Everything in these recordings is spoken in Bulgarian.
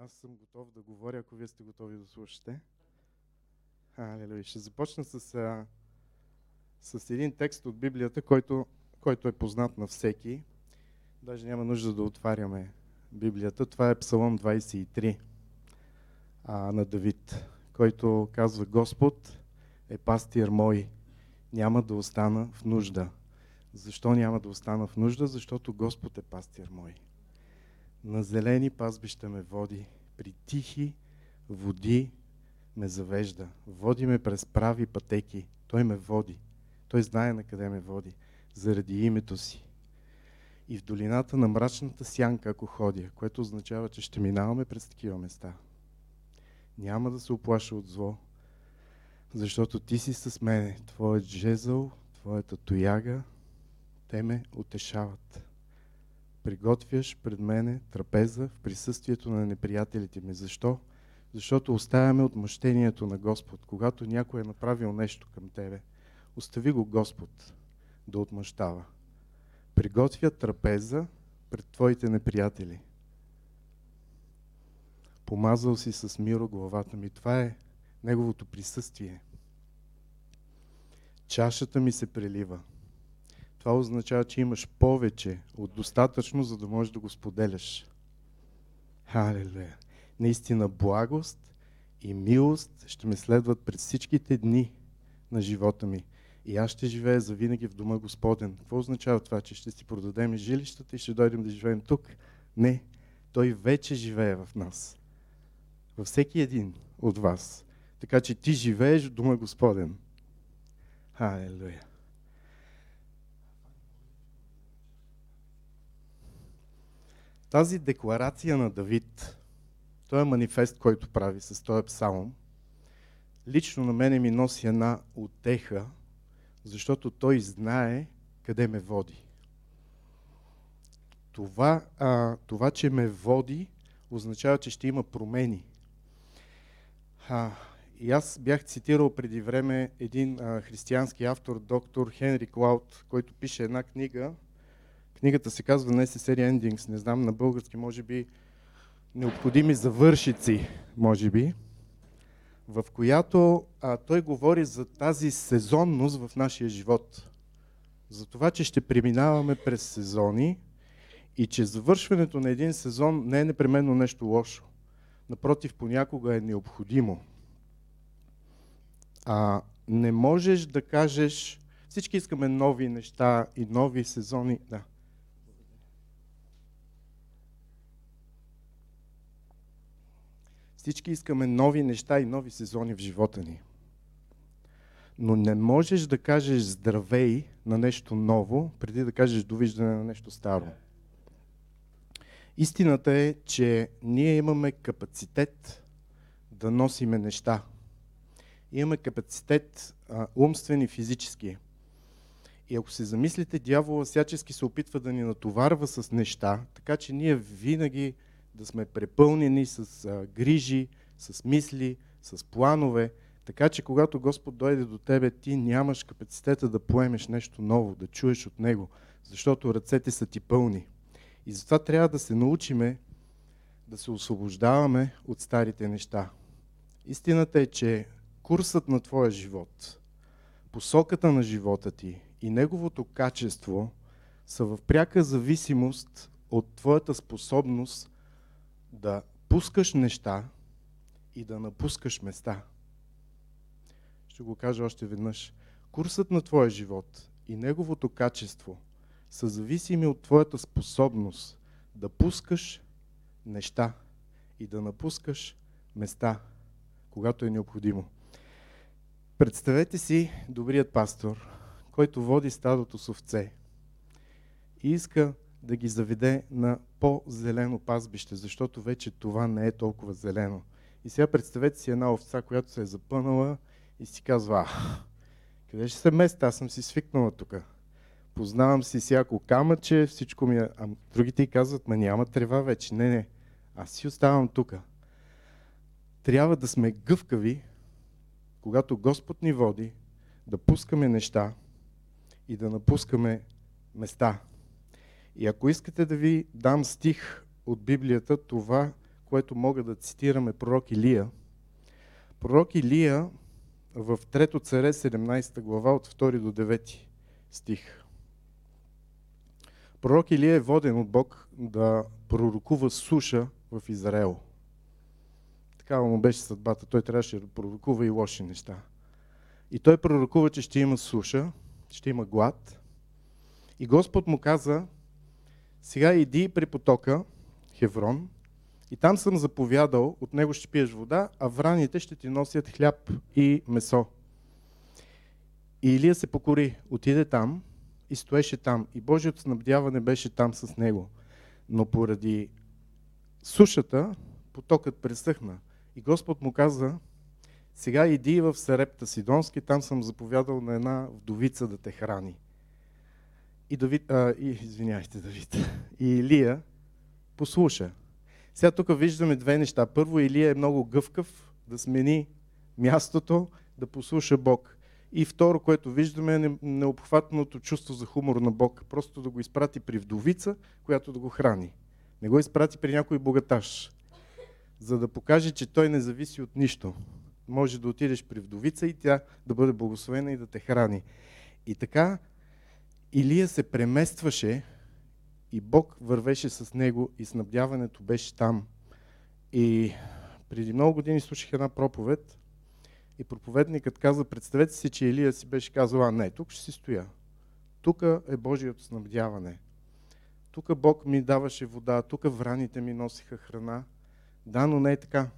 Аз съм готов да говоря, ако вие сте готови да слушате. Алелуя. Ще започна с, с един текст от Библията, който, който е познат на всеки. Даже няма нужда да отваряме Библията. Това е Псалом 23 а, на Давид, който казва Господ е пастир мой, няма да остана в нужда. Защо няма да остана в нужда? Защото Господ е пастир мой. На зелени пазбища ме води, при тихи води ме завежда. Води ме през прави пътеки. Той ме води. Той знае на къде ме води. Заради името си. И в долината на мрачната сянка, ако ходя, което означава, че ще минаваме през такива места. Няма да се оплаша от зло, защото ти си с мене. Твоят жезъл, твоята тояга, те ме утешават приготвяш пред мене трапеза в присъствието на неприятелите ми. Защо? Защото оставяме отмъщението на Господ. Когато някой е направил нещо към тебе, остави го Господ да отмъщава. Приготвя трапеза пред твоите неприятели. Помазал си с миро главата ми. Това е Неговото присъствие. Чашата ми се прелива това означава, че имаш повече от достатъчно, за да можеш да го споделяш. Халелуя! Наистина благост и милост ще ме следват през всичките дни на живота ми. И аз ще живея завинаги в дома Господен. Какво означава това, че ще си продадем жилищата и ще дойдем да живеем тук? Не. Той вече живее в нас. Във всеки един от вас. Така че ти живееш в дома Господен. Халелуя! Тази декларация на Давид, той е манифест, който прави с този псалом, лично на мене ми носи една отеха, защото той знае къде ме води. Това, а, това че ме води, означава, че ще има промени. А, и аз бях цитирал преди време един а, християнски автор, доктор Хенри Клауд, който пише една книга, Книгата се казва Necessary Endings, не знам на български, може би необходими завършици, може би, в която а, той говори за тази сезонност в нашия живот. За това, че ще преминаваме през сезони и че завършването на един сезон не е непременно нещо лошо. Напротив, понякога е необходимо. А, не можеш да кажеш, всички искаме нови неща и нови сезони. Да. Всички искаме нови неща и нови сезони в живота ни. Но не можеш да кажеш здравей на нещо ново, преди да кажеш довиждане на нещо старо. Истината е, че ние имаме капацитет да носиме неща. Имаме капацитет а, умствен и физически. И ако се замислите, дявола всячески се опитва да ни натоварва с неща, така че ние винаги да сме препълнени с а, грижи, с мисли, с планове, така че когато Господ дойде до тебе, ти нямаш капацитета да поемеш нещо ново, да чуеш от Него, защото ръцете са ти пълни. И затова трябва да се научиме да се освобождаваме от старите неща. Истината е, че курсът на твоя живот, посоката на живота ти и неговото качество са в пряка зависимост от твоята способност да пускаш неща и да напускаш места. Ще го кажа още веднъж. Курсът на твоя живот и неговото качество са зависими от твоята способност да пускаш неща и да напускаш места, когато е необходимо. Представете си добрият пастор, който води стадото с овце и иска да ги заведе на по-зелено пазбище, защото вече това не е толкова зелено. И сега представете си една овца, която се е запънала и си казва, а, къде ще се места? Аз съм си свикнала тук. Познавам си всяко камъче, всичко ми е... А другите и казват, ма няма трева вече. Не, не, аз си оставам тук. Трябва да сме гъвкави, когато Господ ни води, да пускаме неща и да напускаме места. И ако искате да ви дам стих от Библията, това, което мога да цитирам е пророк Илия. Пророк Илия в 3 царе 17 глава от 2 до 9 стих. Пророк Илия е воден от Бог да пророкува суша в Израел. Такава му беше съдбата. Той трябваше да пророкува и лоши неща. И той пророкува, че ще има суша, ще има глад. И Господ му каза, сега иди при потока Хеврон и там съм заповядал, от него ще пиеш вода, а враните ще ти носят хляб и месо. И Илия се покори, отиде там и стоеше там. И Божието снабдяване беше там с него. Но поради сушата, потокът пресъхна. И Господ му каза, сега иди в Сарепта Сидонски, там съм заповядал на една вдовица да те храни. И Давид, а, и, извиняйте, Давид, и Илия послуша. Сега тук виждаме две неща. Първо, Илия е много гъвкав да смени мястото, да послуша Бог. И второ, което виждаме е необхватното чувство за хумор на Бог. Просто да го изпрати при вдовица, която да го храни. Не го изпрати при някой богаташ, за да покаже, че той не зависи от нищо. Може да отидеш при вдовица и тя да бъде благословена и да те храни. И така Илия се преместваше и Бог вървеше с него и снабдяването беше там. И преди много години слушах една проповед и проповедникът каза, представете си, че Илия си беше казал, а не, тук ще си стоя. Тук е Божието снабдяване. Тук Бог ми даваше вода, тук враните ми носиха храна. Да, но не е така.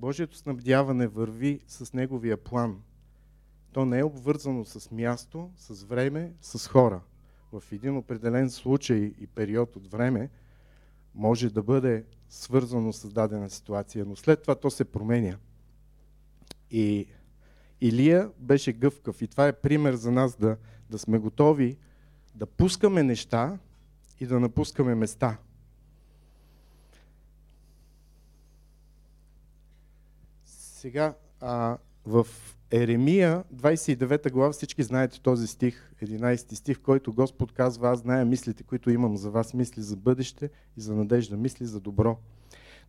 Божието снабдяване върви с Неговия план. То не е обвързано с място, с време, с хора. В един определен случай и период от време може да бъде свързано с дадена ситуация, но след това то се променя. И Илия беше гъвкав и това е пример за нас да, да сме готови да пускаме неща и да напускаме места. Сега, а, в Еремия, 29 глава, всички знаете този стих, 11 стих, който Господ казва, аз зная мислите, които имам за вас, мисли за бъдеще и за надежда, мисли за добро.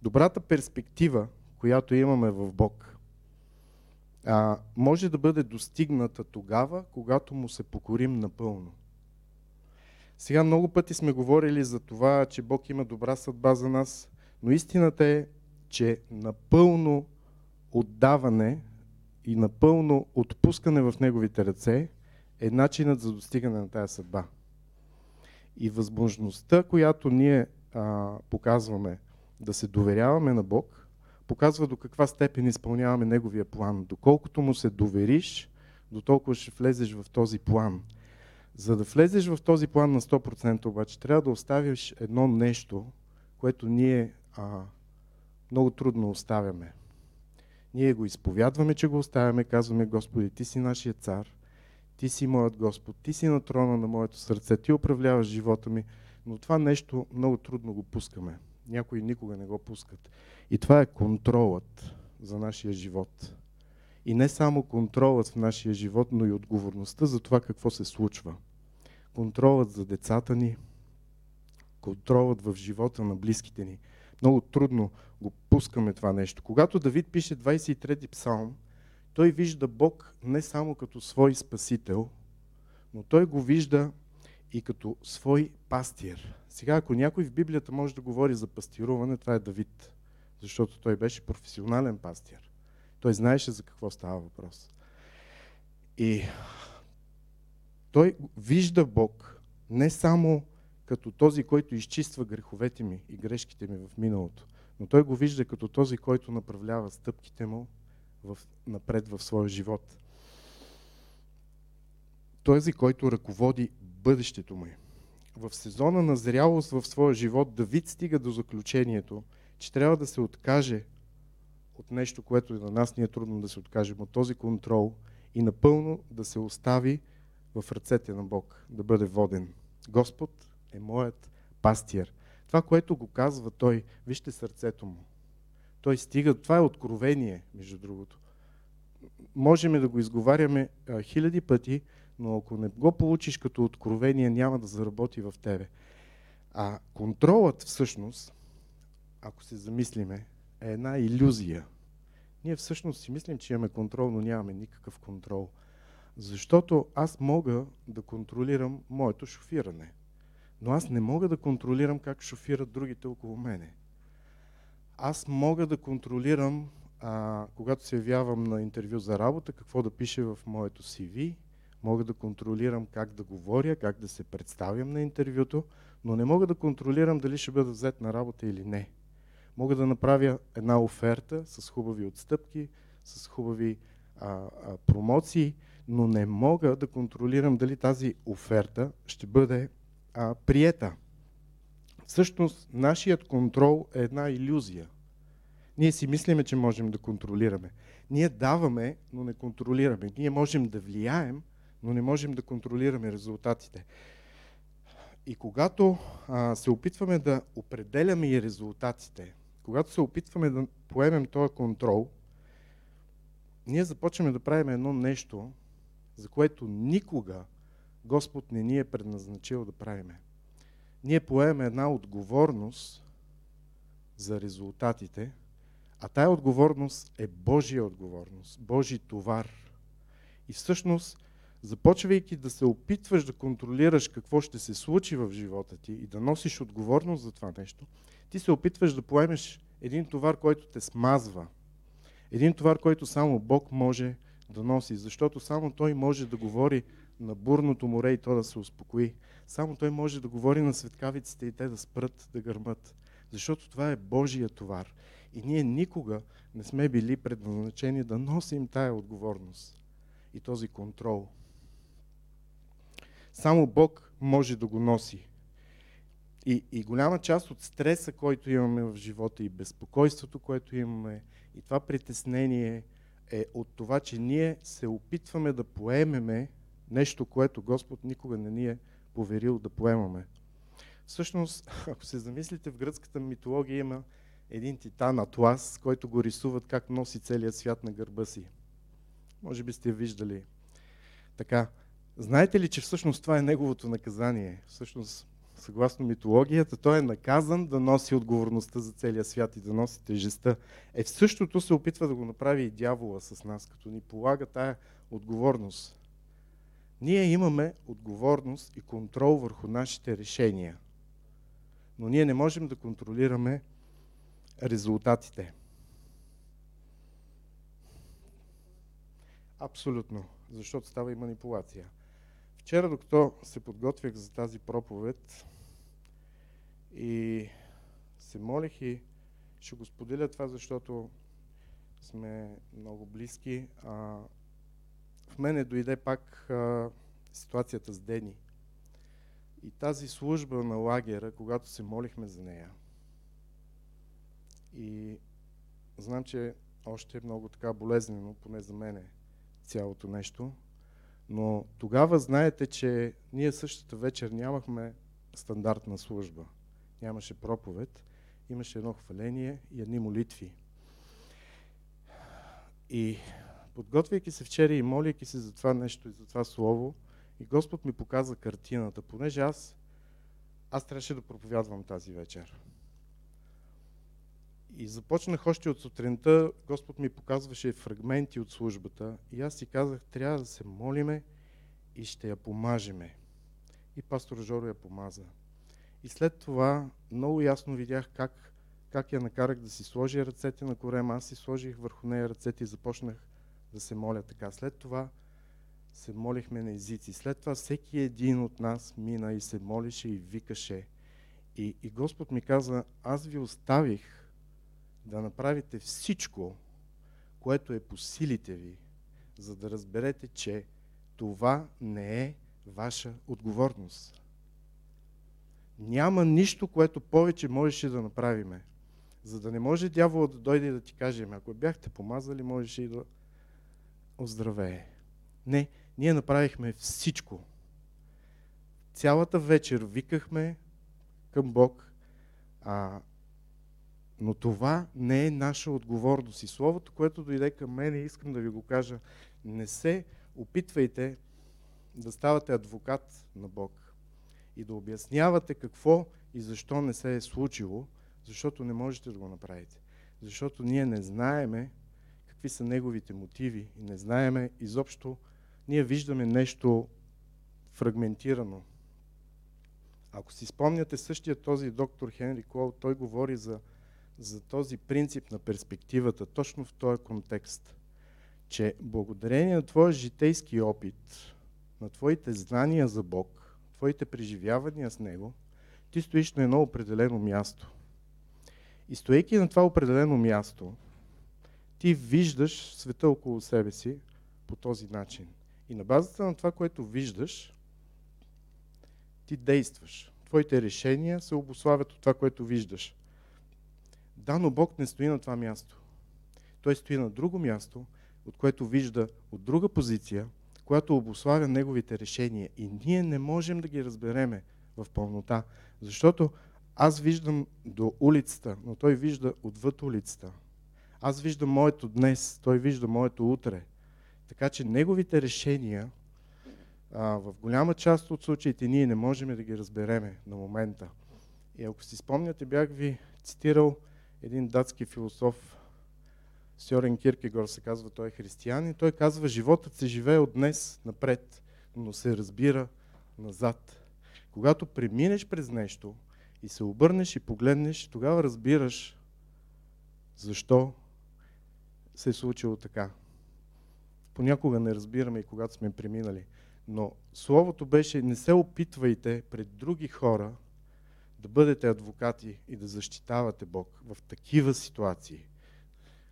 Добрата перспектива, която имаме в Бог, може да бъде достигната тогава, когато му се покорим напълно. Сега много пъти сме говорили за това, че Бог има добра съдба за нас, но истината е, че напълно отдаване и напълно отпускане в Неговите ръце е начинът за достигане на тази съдба. И възможността, която ние а, показваме да се доверяваме на Бог, показва до каква степен изпълняваме Неговия план. Доколкото му се довериш, до толкова ще влезеш в този план. За да влезеш в този план на 100% обаче, трябва да оставиш едно нещо, което ние а, много трудно оставяме. Ние го изповядваме, че го оставяме, казваме, Господи, Ти си нашия цар, Ти си моят Господ, Ти си на трона на моето сърце, Ти управляваш живота ми, но това нещо много трудно го пускаме. Някои никога не го пускат. И това е контролът за нашия живот. И не само контролът в нашия живот, но и отговорността за това какво се случва. Контролът за децата ни, контролът в живота на близките ни – много трудно го пускаме това нещо. Когато Давид пише 23-ти псалм, той вижда Бог не само като свой спасител, но той го вижда и като свой пастир. Сега, ако някой в Библията може да говори за пастируване, това е Давид, защото той беше професионален пастир. Той знаеше за какво става въпрос. И той вижда Бог не само като този, който изчиства греховете ми и грешките ми в миналото, но той го вижда като този, който направлява стъпките му в, напред в своя живот. Този, който ръководи бъдещето му. В сезона на зрялост в своя живот Давид стига до заключението, че трябва да се откаже от нещо, което и на нас ни е трудно да се откажем, от този контрол и напълно да се остави в ръцете на Бог, да бъде воден. Господ е моят пастир. Това, което го казва той, вижте сърцето му. Той стига, това е откровение, между другото. Можем да го изговаряме а, хиляди пъти, но ако не го получиш като откровение, няма да заработи в тебе. А контролът всъщност ако се замислиме, е една иллюзия. Ние всъщност си мислим, че имаме контрол, но нямаме никакъв контрол. Защото аз мога да контролирам моето шофиране. Но аз не мога да контролирам как шофират другите около мене. Аз мога да контролирам, а, когато се явявам на интервю за работа, какво да пише в моето CV, мога да контролирам как да говоря, как да се представям на интервюто, но не мога да контролирам дали ще бъда взет на работа или не. Мога да направя една оферта с хубави отстъпки, с хубави а, а, промоции, но не мога да контролирам дали тази оферта ще бъде а, приета. Всъщност, нашият контрол е една иллюзия. Ние си мислиме, че можем да контролираме. Ние даваме, но не контролираме. Ние можем да влияем, но не можем да контролираме резултатите. И когато а, се опитваме да определяме и резултатите, когато се опитваме да поемем този контрол, ние започваме да правим едно нещо, за което никога Господ не ни е предназначил да правиме. Ние поемаме една отговорност за резултатите, а тая отговорност е Божия отговорност, Божий товар. И всъщност, започвайки да се опитваш да контролираш какво ще се случи в живота ти и да носиш отговорност за това нещо, ти се опитваш да поемеш един товар, който те смазва. Един товар, който само Бог може да носи, защото само Той може да говори на бурното море и то да се успокои. Само Той може да говори на светкавиците и те да спрат да гърмат. Защото това е Божия товар. И ние никога не сме били предназначени да носим тая отговорност и този контрол. Само Бог може да го носи. И, и голяма част от стреса, който имаме в живота и безпокойството, което имаме, и това притеснение е от това, че ние се опитваме да поемеме нещо, което Господ никога не ни е поверил да поемаме. Всъщност, ако се замислите, в гръцката митология има един титан Атлас, който го рисуват как носи целият свят на гърба си. Може би сте виждали. Така, знаете ли, че всъщност това е неговото наказание? Всъщност, съгласно митологията, той е наказан да носи отговорността за целия свят и да носи тежестта. Е, в същото се опитва да го направи и дявола с нас, като ни полага тая отговорност. Ние имаме отговорност и контрол върху нашите решения. Но ние не можем да контролираме резултатите. Абсолютно, защото става и манипулация. Вчера, докато се подготвях за тази проповед и се молих и ще го споделя това, защото сме много близки. А, в мене дойде пак а, ситуацията с Дени. И тази служба на лагера, когато се молихме за нея, и знам, че още е много така болезнено, поне за мене, цялото нещо, но тогава знаете, че ние същата вечер нямахме стандартна служба. Нямаше проповед, имаше едно хваление и едни молитви. И подготвяйки се вчера и моляйки се за това нещо и за това слово, и Господ ми показа картината, понеже аз, аз трябваше да проповядвам тази вечер. И започнах още от сутринта, Господ ми показваше фрагменти от службата и аз си казах, трябва да се молиме и ще я помажеме. И пастор Жоро я помаза. И след това много ясно видях как, как я накарах да си сложи ръцете на корема. Аз си сложих върху нея ръцете и започнах да се моля така. След това се молихме на езици. След това всеки един от нас мина и се молише и викаше. И, и Господ ми каза, аз ви оставих да направите всичко, което е по силите ви, за да разберете, че това не е ваша отговорност. Няма нищо, което повече можеше да направиме. За да не може дявола да дойде и да ти каже, ами ако бяхте помазали, можеше и да оздравее. Не, ние направихме всичко. Цялата вечер викахме към Бог, а, но това не е наша отговорност. И словото, което дойде към мен, искам да ви го кажа, не се опитвайте да ставате адвокат на Бог и да обяснявате какво и защо не се е случило, Защото не можете да го направите. Защото ние не знаеме какви са неговите мотиви и не знаеме изобщо. Ние виждаме нещо фрагментирано. Ако си спомняте същия този доктор Хенри Клоу, той говори за, за този принцип на перспективата, точно в този контекст, че благодарение на твоя житейски опит, на твоите знания за Бог, твоите преживявания с Него, ти стоиш на едно определено място. И стоейки на това определено място, ти виждаш света около себе си по този начин. И на базата на това, което виждаш, ти действаш. Твоите решения се обославят от това, което виждаш. Да, но Бог не стои на това място. Той стои на друго място, от което вижда от друга позиция, която обославя неговите решения. И ние не можем да ги разбереме в пълнота, защото аз виждам до улицата, но той вижда отвъд улицата. Аз виждам моето днес, той вижда моето утре. Така че неговите решения а, в голяма част от случаите ние не можем да ги разбереме на момента. И ако си спомняте, бях ви цитирал един датски философ, Сьорен Киркегор се казва, той е християн и той казва, животът се живее от днес напред, но се разбира назад. Когато преминеш през нещо и се обърнеш и погледнеш, тогава разбираш защо се е случило така. Понякога не разбираме и когато сме преминали. Но словото беше, не се опитвайте пред други хора да бъдете адвокати и да защитавате Бог в такива ситуации.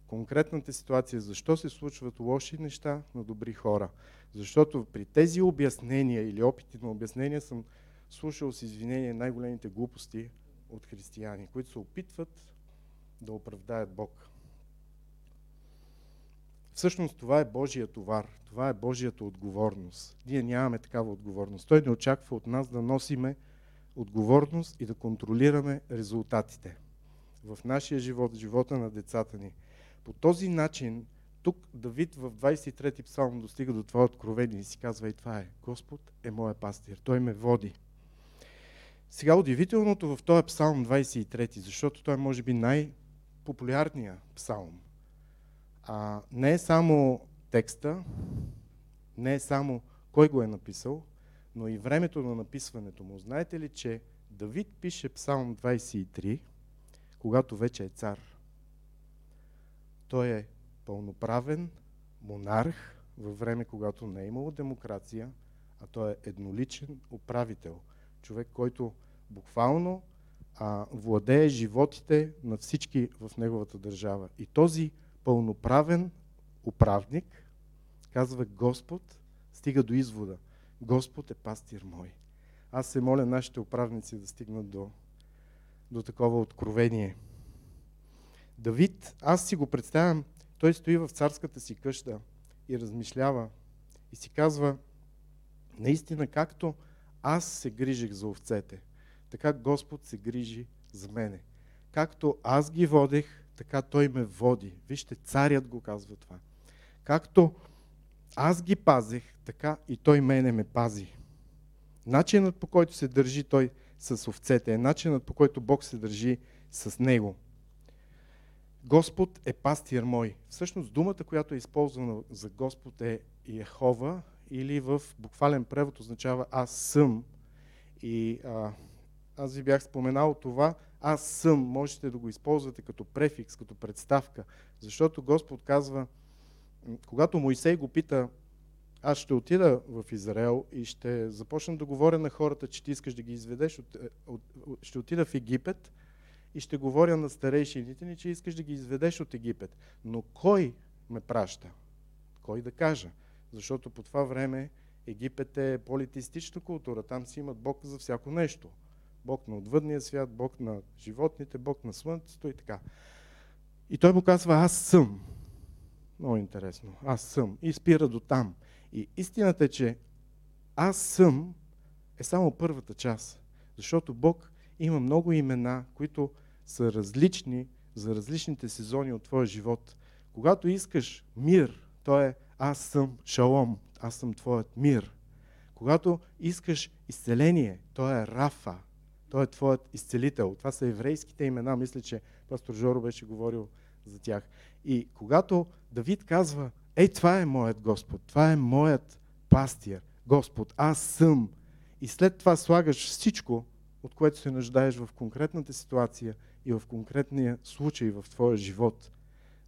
Конкретната ситуация, защо се случват лоши неща на добри хора. Защото при тези обяснения или опити на обяснения съм слушал с извинение най-големите глупости от християни, които се опитват да оправдаят Бог. Всъщност това е Божия товар, това е Божията отговорност. Ние нямаме такава отговорност. Той не очаква от нас да носиме отговорност и да контролираме резултатите в нашия живот, в живота на децата ни. По този начин, тук Давид в 23-ти псалм достига до това откровение и си казва и това е. Господ е моя пастир, Той ме води. Сега удивителното в този псалм 23, защото той е може би най-популярният псалм а, не е само текста, не е само кой го е написал, но и времето на написването му. Знаете ли, че Давид пише Псалм 23, когато вече е цар. Той е пълноправен монарх във време, когато не е имало демокрация, а той е едноличен управител. Човек, който буквално а, владее животите на всички в неговата държава. И този пълноправен управник, казва Господ, стига до извода. Господ е пастир мой. Аз се моля нашите управници да стигнат до, до такова откровение. Давид, аз си го представям, той стои в царската си къща и размишлява и си казва, наистина както аз се грижих за овцете, така Господ се грижи за мене. Както аз ги водех, така той ме води. Вижте, царят го казва това. Както аз ги пазех, така и той мене ме пази. Начинът по който се държи той с овцете е начинът по който Бог се държи с него. Господ е пастир мой. Всъщност думата, която е използвана за Господ е Йехова или в буквален превод означава аз съм. И а, аз ви бях споменал това, аз съм, можете да го използвате като префикс, като представка, защото Господ казва, когато Моисей го пита, аз ще отида в Израел и ще започна да говоря на хората, че ти искаш да ги изведеш, от, е, от, ще отида в Египет и ще говоря на старейшините ни, че искаш да ги изведеш от Египет. Но кой ме праща? Кой да кажа? Защото по това време Египет е политистична култура, там си имат Бог за всяко нещо – Бог на отвъдния свят, Бог на животните, Бог на слънцето и така. И той му казва, аз съм. Много интересно. Аз съм. И спира до там. И истината е, че аз съм е само първата част. Защото Бог има много имена, които са различни за различните сезони от твоя живот. Когато искаш мир, то е аз съм шалом, аз съм твоят мир. Когато искаш изцеление, то е рафа, Той е твоят изцелител. Това са еврейските имена. Мисля, че пастор Жоро беше говорил за тях. И когато Давид казва, ей, това е моят Господ, това е моят пастир, Господ, аз съм. И след това слагаш всичко, от което се нуждаеш в конкретната ситуация и в конкретния случай в твоя живот,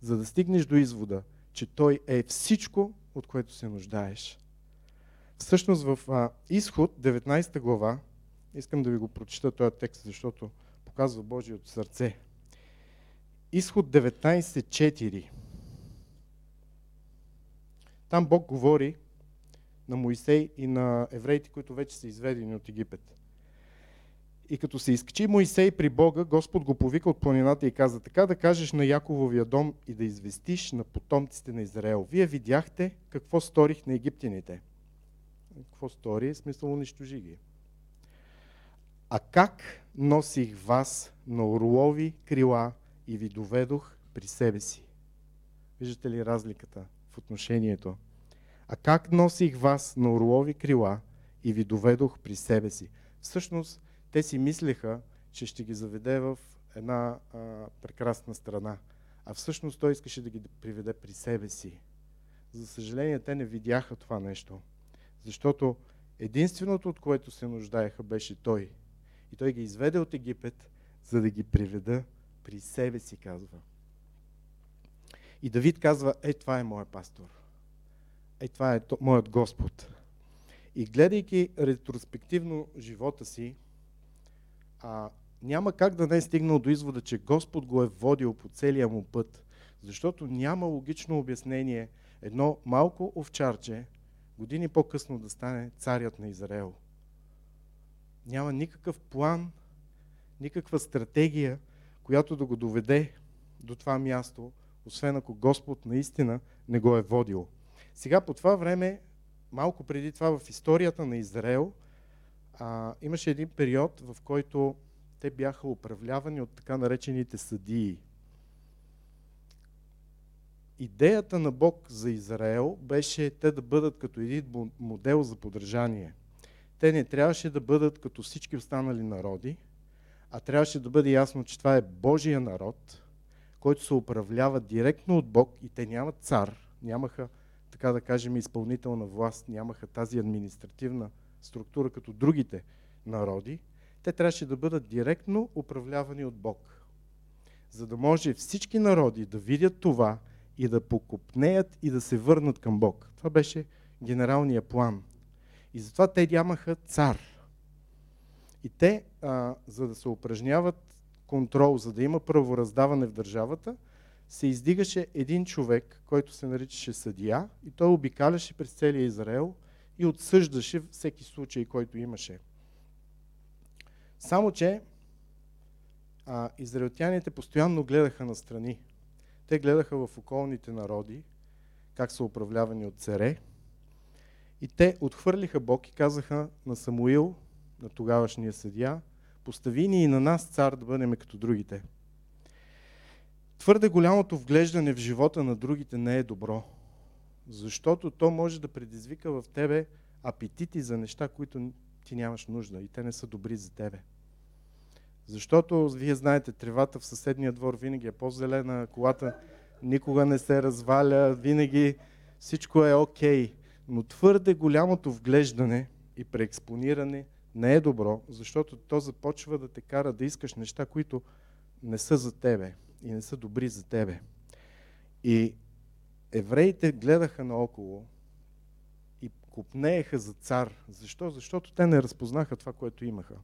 за да стигнеш до извода, че Той е всичко, от което се нуждаеш. Всъщност в а, Изход, 19 глава, искам да ви го прочита този текст, защото показва Божието сърце. Изход 19.4. Там Бог говори на Моисей и на евреите, които вече са изведени от Египет. И като се изкачи Моисей при Бога, Господ го повика от планината и каза, така да кажеш на Якововия дом и да известиш на потомците на Израел. Вие видяхте какво сторих на египтяните. Какво стори? Смисъл унищожи ги. А как носих вас на орлови крила и ви доведох при себе си? Виждате ли разликата в отношението? А как носих вас на орлови крила и ви доведох при себе си? Всъщност, те си мислеха, че ще ги заведе в една а, прекрасна страна. А всъщност той искаше да ги приведе при себе си. За съжаление, те не видяха това нещо. Защото единственото, от което се нуждаеха, беше той. И той ги изведе от Египет, за да ги приведа при себе си, казва. И Давид казва, е, това е моят пастор. Е, това е моят Господ. И гледайки ретроспективно живота си, а, няма как да не е стигнал до извода, че Господ го е водил по целия му път, защото няма логично обяснение едно малко овчарче години по-късно да стане царят на Израел. Няма никакъв план, никаква стратегия, която да го доведе до това място, освен ако Господ наистина не го е водил. Сега по това време, малко преди това в историята на Израел, а, имаше един период, в който те бяха управлявани от така наречените съдии. Идеята на Бог за Израел беше те да бъдат като един модел за подражание. Те не трябваше да бъдат като всички останали народи, а трябваше да бъде ясно, че това е Божия народ, който се управлява директно от Бог и те нямат цар, нямаха, така да кажем, изпълнителна власт, нямаха тази административна структура като другите народи, те трябваше да бъдат директно управлявани от Бог. За да може всички народи да видят това и да покупнеят и да се върнат към Бог. Това беше генералният план. И затова те нямаха цар. И те, а, за да се упражняват контрол, за да има правораздаване в държавата, се издигаше един човек, който се наричаше съдия и той обикаляше през целия Израел и отсъждаше всеки случай, който имаше. Само, че а, израелтяните постоянно гледаха на страни. Те гледаха в околните народи, как са управлявани от царе. И те отхвърлиха Бог и казаха на Самуил, на тогавашния съдия, постави ни и на нас цар да бъдем като другите. Твърде голямото вглеждане в живота на другите не е добро, защото то може да предизвика в тебе апетити за неща, които ти нямаш нужда и те не са добри за тебе. Защото, вие знаете, тревата в съседния двор винаги е по-зелена, колата никога не се разваля, винаги всичко е окей. Okay. Но твърде голямото вглеждане и преекспониране не е добро, защото то започва да те кара да искаш неща, които не са за тебе и не са добри за тебе. И евреите гледаха наоколо и купнееха за цар. Защо? Защото те не разпознаха това, което имаха.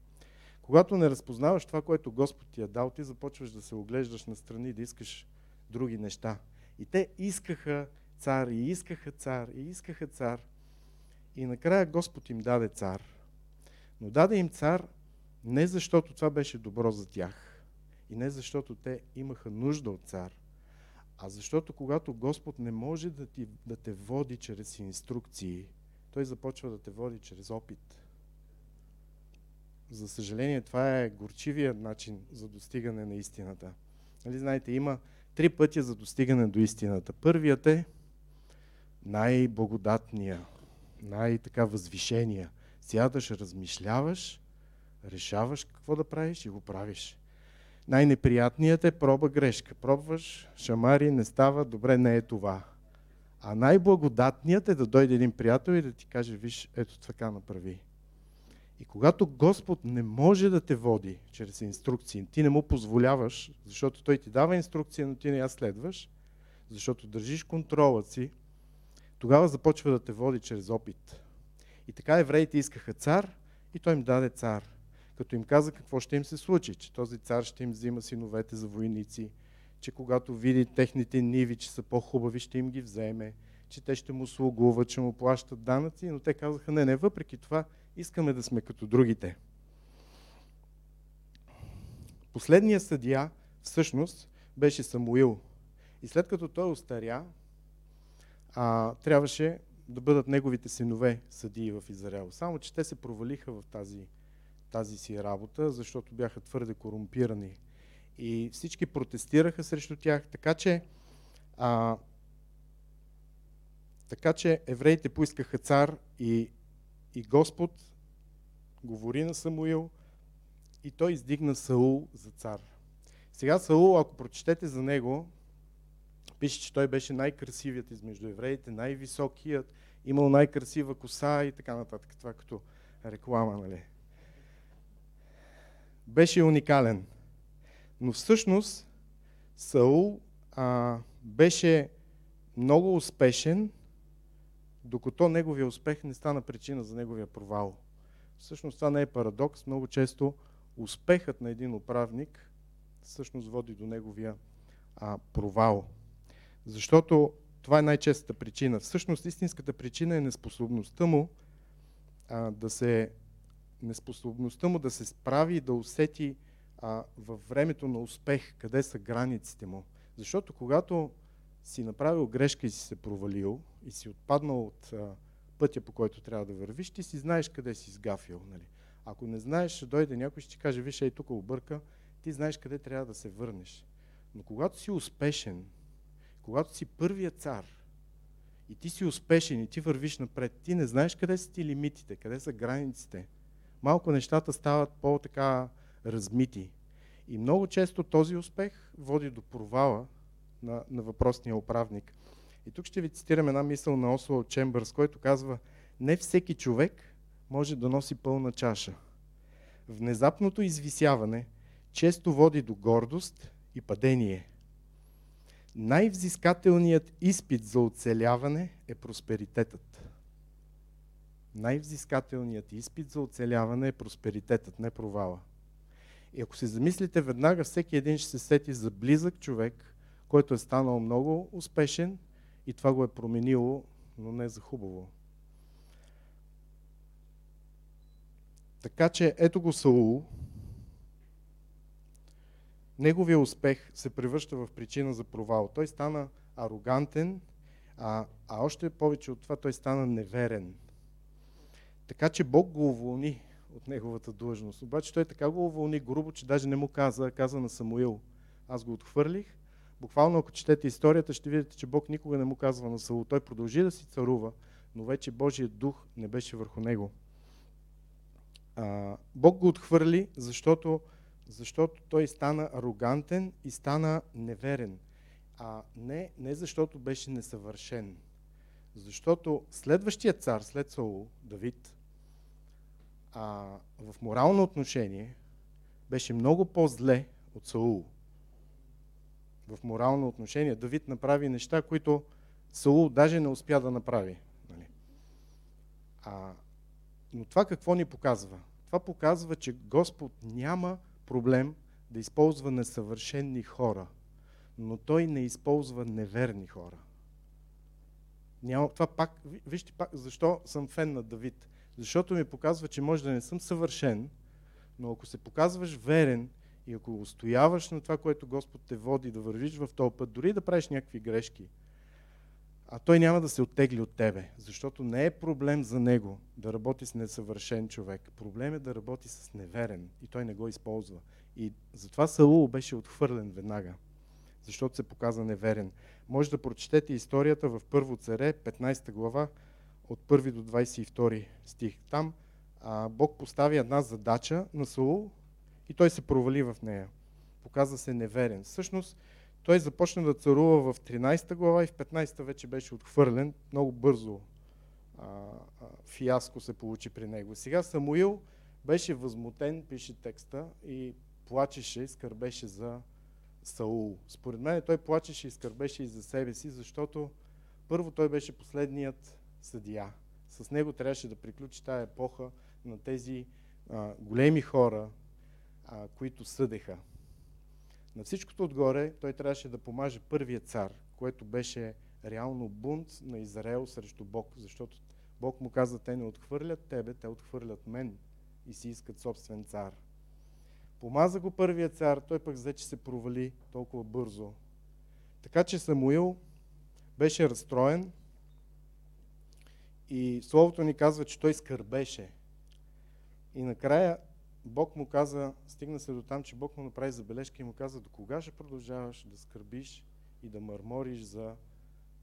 Когато не разпознаваш това, което Господ ти е дал, ти започваш да се оглеждаш на страни, да искаш други неща. И те искаха цар, и искаха цар, и искаха цар. И накрая Господ им даде цар. Но даде им цар не защото това беше добро за тях. И не защото те имаха нужда от цар. А защото когато Господ не може да, ти, да те води чрез инструкции, той започва да те води чрез опит. За съжаление, това е горчивия начин за достигане на истината. Нали, знаете, има три пътя за достигане до истината. Първият е най-благодатния, най-така възвишения. Сядаш, размишляваш, Решаваш какво да правиш и го правиш. Най-неприятният е проба грешка. Пробваш, шамари, не става, добре, не е това. А най-благодатният е да дойде един приятел и да ти каже, виж, ето така направи. И когато Господ не може да те води чрез инструкции, ти не му позволяваш, защото Той ти дава инструкция, но ти не я следваш, защото държиш контрола си, тогава започва да те води чрез опит. И така евреите искаха цар и той им даде цар. Като им каза какво ще им се случи, че този цар ще им взима синовете за войници, че когато види техните ниви, че са по-хубави, ще им ги вземе, че те ще му слугуват, че му плащат данъци, но те казаха, не, не, въпреки това искаме да сме като другите. Последният съдия всъщност беше Самуил. И след като той остаря, а, трябваше да бъдат неговите синове съдии в Израел. Само, че те се провалиха в тази, тази си работа, защото бяха твърде корумпирани. И всички протестираха срещу тях, така че, а, така че евреите поискаха цар и, и Господ говори на Самуил и той издигна Саул за цар. Сега Саул, ако прочетете за него, пише, че той беше най-красивият измежду евреите, най-високият, имал най-красива коса и така нататък. Това като реклама, нали? Беше уникален. Но всъщност Саул а, беше много успешен, докато неговия успех не стана причина за неговия провал. Всъщност това не е парадокс. Много често успехът на един управник всъщност води до неговия а, провал. Защото това е най-честата причина. Всъщност истинската причина е неспособността му а, да се неспособността му да се справи и да усети а, във времето на успех къде са границите му. Защото когато си направил грешка и си се провалил и си отпаднал от а, пътя, по който трябва да вървиш, ти си знаеш къде си сгафил. Нали? Ако не знаеш, ще дойде някой ще ти каже, виж, ей тук обърка, ти знаеш къде трябва да се върнеш. Но когато си успешен, когато си първият цар и ти си успешен и ти вървиш напред, ти не знаеш къде са ти лимитите, къде са границите. Малко нещата стават по-така размити. И много често този успех води до провала на, на въпросния управник. И тук ще ви цитирам една мисъл на Осло Чембърс, който казва, не всеки човек може да носи пълна чаша. Внезапното извисяване често води до гордост и падение. Най-взискателният изпит за оцеляване е просперитетът. Най-взискателният изпит за оцеляване е просперитетът, не провала. И ако се замислите веднага, всеки един ще се сети за близък човек, който е станал много успешен и това го е променило, но не за хубаво. Така че ето го Саул. Неговия успех се превръща в причина за провал. Той стана арогантен, а, а още повече от това той стана неверен. Така че Бог го уволни от неговата длъжност. Обаче той така го уволни грубо, че даже не му каза, каза на Самуил. Аз го отхвърлих. Буквално, ако четете историята, ще видите, че Бог никога не му казва на Саул. Той продължи да си царува, но вече Божият дух не беше върху него. А, Бог го отхвърли, защото, защото той стана арогантен и стана неверен. А не, не защото беше несъвършен. Защото следващия цар след Саул, Давид, а, в морално отношение беше много по-зле от Саул. В морално отношение Давид направи неща, които Саул даже не успя да направи. Нали? А, но това какво ни показва? Това показва, че Господ няма проблем да използва несъвършенни хора, но Той не използва неверни хора. Няма, това пак, вижте пак, защо съм фен на Давид. Защото ми показва, че може да не съм съвършен, но ако се показваш верен и ако устояваш на това, което Господ те води да вървиш в този път, дори да правиш някакви грешки, а той няма да се оттегли от тебе, защото не е проблем за него да работи с несъвършен човек. Проблем е да работи с неверен и той не го използва. И затова Саул беше отхвърлен веднага, защото се показа неверен. Може да прочетете историята в Първо царе, 15 глава, от 1 до 22 стих. Там Бог постави една задача на Саул и той се провали в нея. Показа се неверен. Всъщност, той започна да царува в 13 глава и в 15 вече беше отхвърлен. Много бързо а, а, фиаско се получи при него. Сега Самуил беше възмутен, пише текста, и плачеше, скърбеше за Саул. Според мен той плачеше и скърбеше и за себе си, защото първо той беше последният съдия. С него трябваше да приключи тая епоха на тези а, големи хора, а, които съдеха. На всичкото отгоре той трябваше да помаже първия цар, което беше реално бунт на Израел срещу Бог, защото Бог му каза, те не отхвърлят тебе, те отхвърлят мен и си искат собствен цар. Помаза го първия цар, той пък взе, че се провали толкова бързо. Така че Самуил беше разстроен и Словото ни казва, че той скърбеше. И накрая Бог му каза, стигна се до там, че Бог му направи забележка и му каза, до кога ще продължаваш да скърбиш и да мърмориш за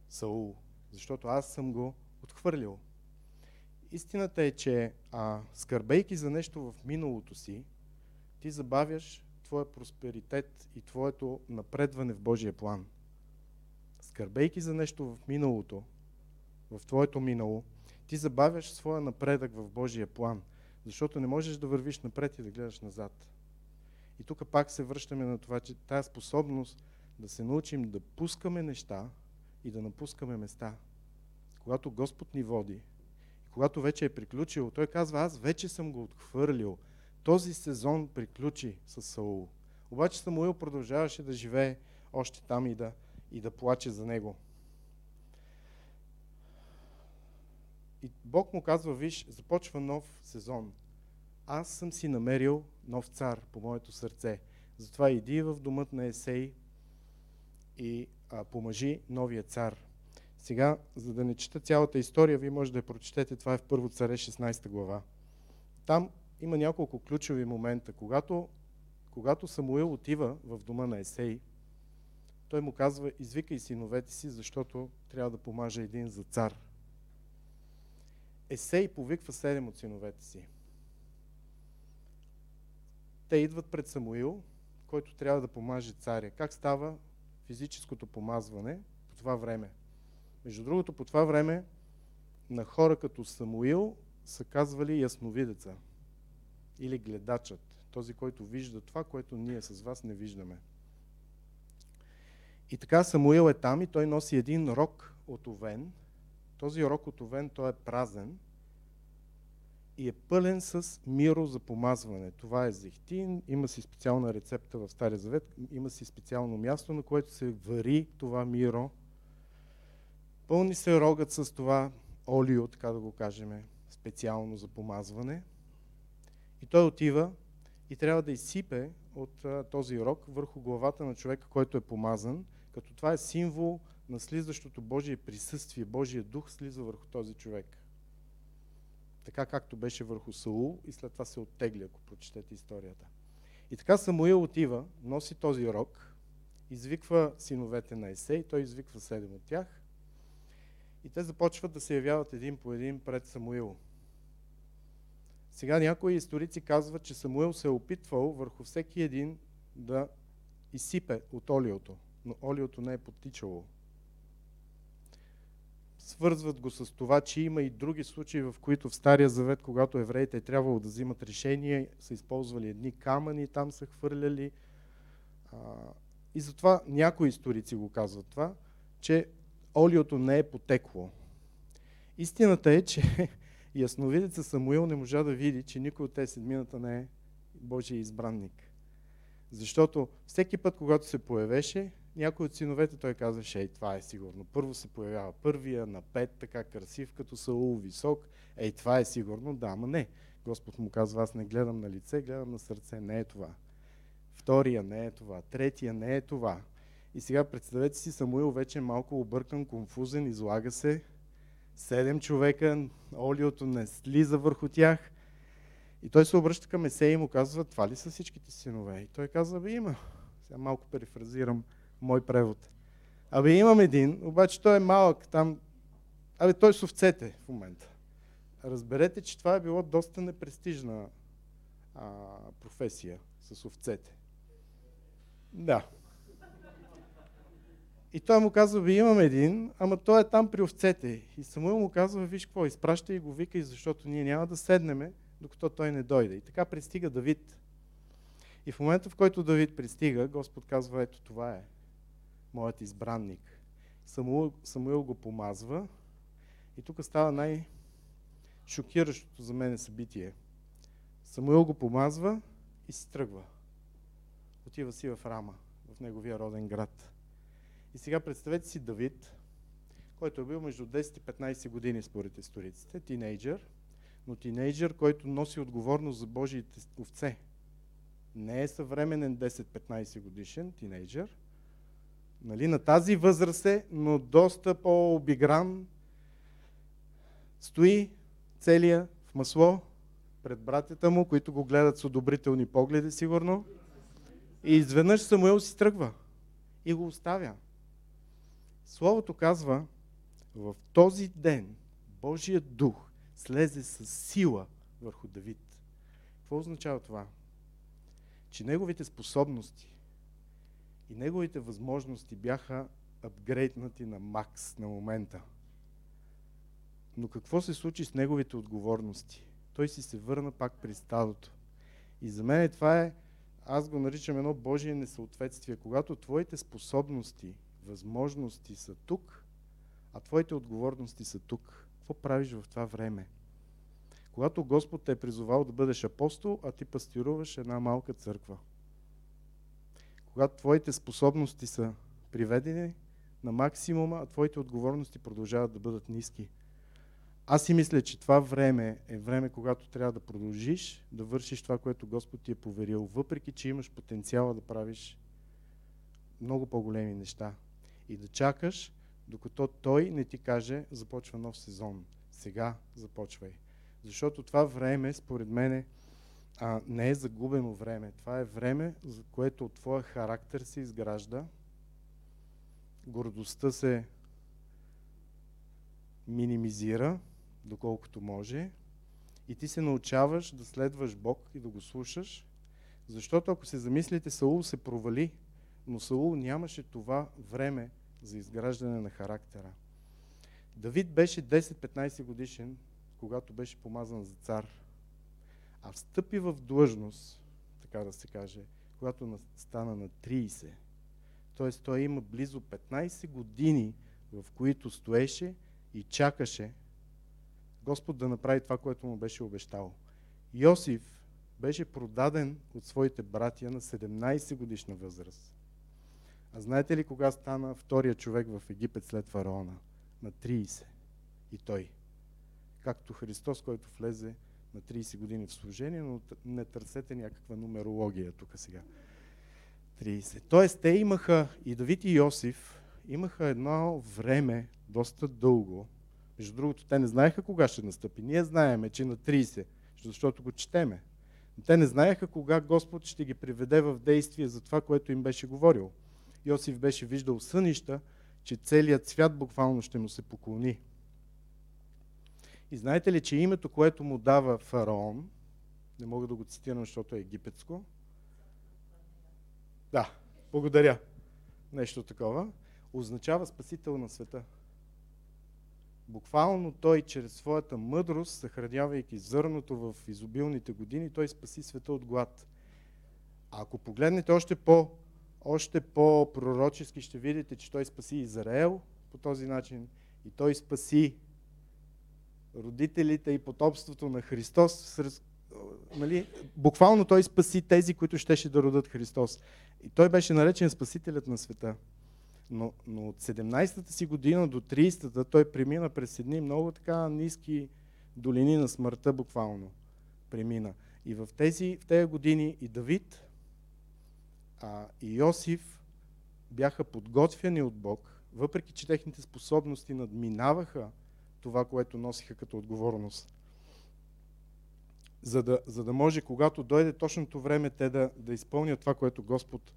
Саул, защото аз съм го отхвърлил. Истината е, че а, скърбейки за нещо в миналото си, ти забавяш твоя просперитет и твоето напредване в Божия план. Скърбейки за нещо в миналото, в твоето минало, ти забавяш своя напредък в Божия план, защото не можеш да вървиш напред и да гледаш назад. И тук пак се връщаме на това, че тази способност да се научим да пускаме неща и да напускаме места. Когато Господ ни води, и когато вече е приключил, Той казва, аз вече съм го отхвърлил. Този сезон приключи с Саул. Обаче Самуил продължаваше да живее още там и да, и да плаче за него. И Бог му казва, виж, започва нов сезон. Аз съм си намерил нов цар по моето сърце. Затова иди в домът на Есей и а, помажи новия цар. Сега, за да не чета цялата история, вие може да я прочетете. Това е в Първо царе 16 глава. Там има няколко ключови момента. Когато, когато Самуил отива в дома на Есей, той му казва, извикай синовете си, защото трябва да помаже един за цар. Есей повиква седем от синовете си. Те идват пред Самуил, който трябва да помаже царя. Как става физическото помазване по това време? Между другото, по това време на хора като Самуил са казвали ясновидеца или гледачът, този, който вижда това, което ние с вас не виждаме. И така Самуил е там и той носи един рок от овен. Този рок от овен, той е празен и е пълен с миро за помазване. Това е зехтин, има си специална рецепта в Стария Завет, има си специално място, на което се вари това миро. Пълни се рогът с това олио, така да го кажем, специално за помазване. И той отива и трябва да изсипе от този рог върху главата на човека, който е помазан, като това е символ на слизащото Божие присъствие. Божия дух слиза върху този човек. Така както беше върху Саул и след това се оттегли, ако прочетете историята. И така Самуил отива, носи този рог, извиква синовете на Есей, той извиква седем от тях и те започват да се явяват един по един пред Самуил. Сега някои историци казват, че Самуил се е опитвал върху всеки един да изсипе от олиото, но олиото не е потичало. Свързват го с това, че има и други случаи, в които в Стария Завет, когато евреите е трябвало да взимат решение, са използвали едни камъни, там са хвърляли. И затова някои историци го казват това, че олиото не е потекло. Истината е, че ясновидеца Самуил не можа да види, че никой от тези седмината не е Божия избранник. Защото всеки път, когато се появеше, някой от синовете той казваше, ей, това е сигурно. Първо се появява първия, на пет, така красив, като Саул, висок. Ей, това е сигурно. Да, ама не. Господ му казва, аз не гледам на лице, гледам на сърце. Не е това. Втория не е това. Третия не е това. И сега представете си, Самуил вече е малко объркан, конфузен, излага се. Седем човека, олиото не слиза върху тях. И той се обръща към Есей и му казва, това ли са всичките синове? И той казва, бе има. Сега малко перифразирам мой превод. Абе имам един, обаче той е малък там. Абе той с овцете в момента. разберете, че това е било доста непрестижна а, професия с овцете. Да. И той му казва, ви имам един, ама той е там при овцете. И Самуил му казва, виж какво, изпращай и го викай, защото ние няма да седнеме, докато той не дойде. И така пристига Давид. И в момента, в който Давид пристига, Господ казва, ето това е моят избранник. Самуил, Самуил го помазва и тук става най-шокиращото за мен събитие. Самуил го помазва и си тръгва. Отива си в Рама, в неговия роден град. И сега представете си Давид, който е бил между 10 и 15 години според историците, тинейджър, но тинейджър, който носи отговорност за Божиите овце. Не е съвременен 10-15 годишен тинейджър. Нали, на тази възраст е, но доста по-обигран. Стои целия в масло пред братята му, които го гледат с одобрителни погледи, сигурно. И изведнъж Самуил си тръгва и го оставя. Словото казва, в този ден Божият дух слезе с сила върху Давид. Какво означава това? Че неговите способности и неговите възможности бяха апгрейднати на макс на момента. Но какво се случи с неговите отговорности? Той си се върна пак при стадото. И за мен това е, аз го наричам едно Божие несъответствие. Когато твоите способности възможности са тук, а твоите отговорности са тук. Какво правиш в това време? Когато Господ те е призовал да бъдеш апостол, а ти пастируваш една малка църква. Когато твоите способности са приведени на максимума, а твоите отговорности продължават да бъдат ниски. Аз си мисля, че това време е време, когато трябва да продължиш да вършиш това, което Господ ти е поверил, въпреки че имаш потенциала да правиш много по-големи неща и да чакаш, докато той не ти каже, започва нов сезон. Сега започвай. Защото това време, според мен, а, не е загубено време. Това е време, за което от твоя характер се изгражда, гордостта се минимизира, доколкото може, и ти се научаваш да следваш Бог и да го слушаш, защото ако се замислите, Саул се провали, но Саул нямаше това време за изграждане на характера. Давид беше 10-15 годишен, когато беше помазан за цар, а встъпи в длъжност, така да се каже, когато стана на 30. Т.е. той има близо 15 години, в които стоеше и чакаше Господ да направи това, което му беше обещал. Йосиф беше продаден от своите братия на 17 годишна възраст. А знаете ли кога стана втория човек в Египет след фараона? На 30. И той. Както Христос, който влезе на 30 години в служение, но не търсете някаква нумерология тук сега. 30. Тоест, те имаха, и Давид и Йосиф, имаха едно време, доста дълго. Между другото, те не знаеха кога ще настъпи. Ние знаеме, че на 30, защото го четеме. Но те не знаеха кога Господ ще ги приведе в действие за това, което им беше говорил. Йосиф беше виждал сънища, че целият свят буквално ще му се поклони. И знаете ли, че името, което му дава фараон, не мога да го цитирам, защото е египетско. Да, благодаря. Нещо такова. Означава спасител на света. Буквално той, чрез своята мъдрост, съхранявайки зърното в изобилните години, той спаси света от глад. А ако погледнете още по още по-пророчески ще видите, че той спаси Израел по този начин и той спаси родителите и потопството на Христос. Нали, буквално той спаси тези, които щеше да родат Христос. И той беше наречен Спасителят на света. Но, но от 17-та си година до 30-та той премина през едни много така ниски долини на смъртта буквално. Премина. И в тези, в тези години и Давид, а, и Йосиф бяха подготвяни от Бог, въпреки че техните способности надминаваха това, което носиха като отговорност. За да, за да може, когато дойде точното време, те да, да изпълнят това, което Господ,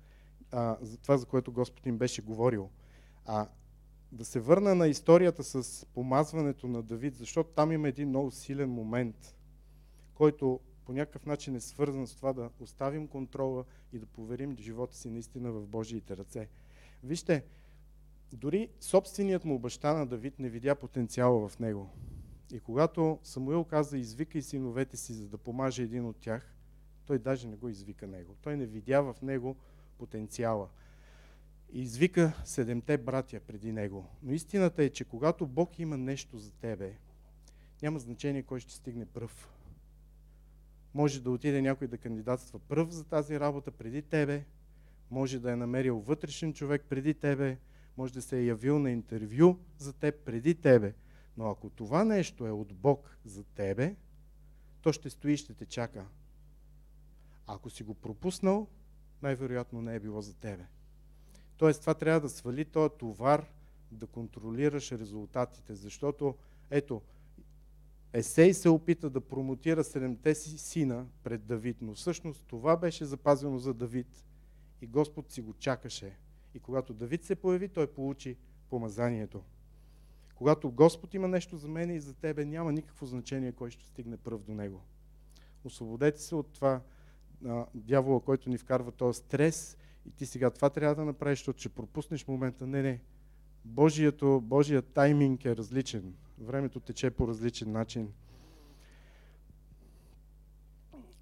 а, това, за което Господ им беше говорил. А да се върна на историята с помазването на Давид, защото там има един много силен момент, който по някакъв начин е свързан с това да оставим контрола и да поверим живота си наистина в Божиите ръце. Вижте, дори собственият му баща на Давид не видя потенциала в него. И когато Самуил каза, извикай синовете си, за да помаже един от тях, той даже не го извика него. Той не видя в него потенциала. Извика седемте братя преди него. Но истината е, че когато Бог има нещо за тебе, няма значение кой ще стигне пръв. Може да отиде някой да кандидатства пръв за тази работа преди тебе, може да е намерил вътрешен човек преди тебе, може да се е явил на интервю за теб преди тебе. Но ако това нещо е от Бог за тебе, то ще стои и ще те чака. Ако си го пропуснал, най-вероятно не е било за тебе. Тоест, това трябва да свали този товар, да контролираш резултатите, защото, ето, Есей се опита да промотира седемте си сина пред Давид, но всъщност това беше запазено за Давид и Господ си го чакаше. И когато Давид се появи, той получи помазанието. Когато Господ има нещо за мен и за тебе, няма никакво значение кой ще стигне пръв до него. Освободете се от това а, дявола, който ни вкарва този стрес и ти сега това трябва да направиш, защото ще пропуснеш момента. Не, не. Божието, Божият тайминг е различен. Времето тече по различен начин.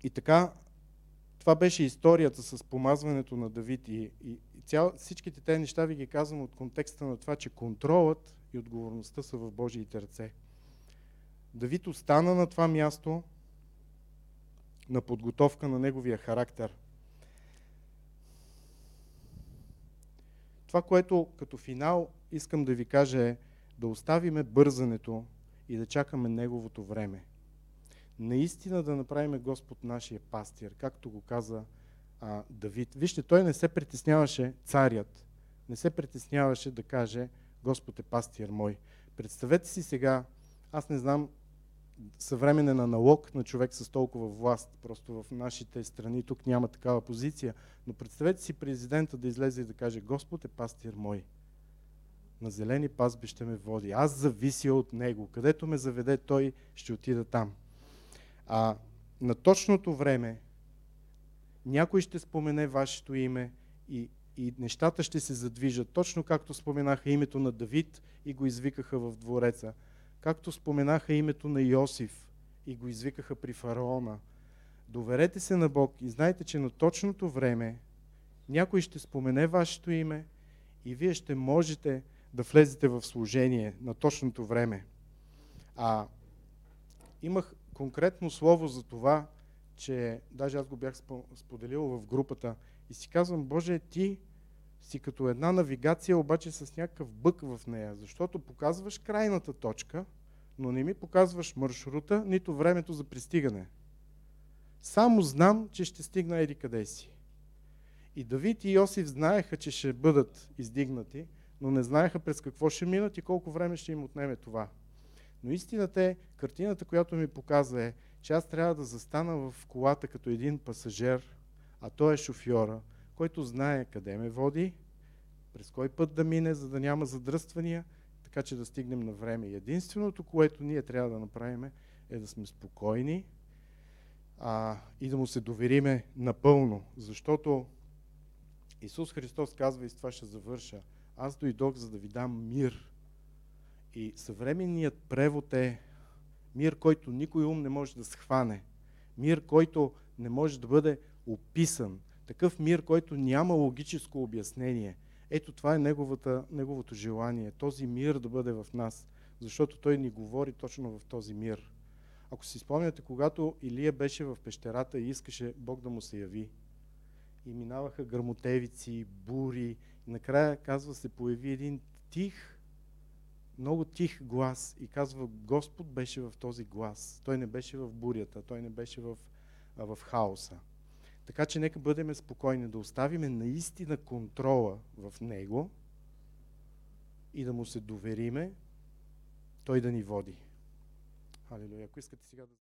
И така, това беше историята с помазването на Давид. И, и, и цял, всичките тези неща ви ги казвам от контекста на това, че контролът и отговорността са в Божиите ръце. Давид остана на това място на подготовка на неговия характер. Това, което като финал искам да ви кажа е да оставиме бързането и да чакаме Неговото време. Наистина да направиме Господ нашия пастир, както го каза а, Давид. Вижте, той не се притесняваше, царят, не се притесняваше да каже Господ е пастир мой. Представете си сега, аз не знам съвременен аналог на човек с толкова власт. Просто в нашите страни тук няма такава позиция. Но представете си президента да излезе и да каже Господ е пастир мой. На зелени пазби ще ме води. Аз завися от него. Където ме заведе той, ще отида там. А на точното време някой ще спомене вашето име и, и нещата ще се задвижат. Точно както споменаха името на Давид и го извикаха в двореца както споменаха името на Йосиф и го извикаха при фараона. Доверете се на Бог и знайте, че на точното време някой ще спомене вашето име и вие ще можете да влезете в служение на точното време. А имах конкретно слово за това, че даже аз го бях споделил в групата и си казвам, Боже, ти си като една навигация, обаче с някакъв бък в нея, защото показваш крайната точка, но не ми показваш маршрута, нито времето за пристигане. Само знам, че ще стигна еди къде си. И Давид и Йосиф знаеха, че ще бъдат издигнати, но не знаеха през какво ще минат и колко време ще им отнеме това. Но истината е, картината, която ми показва е, че аз трябва да застана в колата като един пасажир, а той е шофьора, който знае къде ме води, през кой път да мине, за да няма задръствания, така че да стигнем на време. единственото, което ние трябва да направим е да сме спокойни а, и да му се довериме напълно, защото Исус Христос казва, и с това ще завърша, аз дойдох за да ви дам мир. И съвременният превод е мир, който никой ум не може да схване. Мир, който не може да бъде описан. Такъв мир, който няма логическо обяснение. Ето това е неговата, неговото желание. Този мир да бъде в нас. Защото той ни говори точно в този мир. Ако си спомняте, когато Илия беше в пещерата и искаше Бог да му се яви, и минаваха гърмотевици, бури, и накрая, казва, се появи един тих, много тих глас и казва, Господ беше в този глас. Той не беше в бурята, той не беше в, в хаоса. Така че нека бъдем спокойни, да оставиме наистина контрола в Него и да му се довериме, Той да ни води. Халилуя. Ако искате сега да...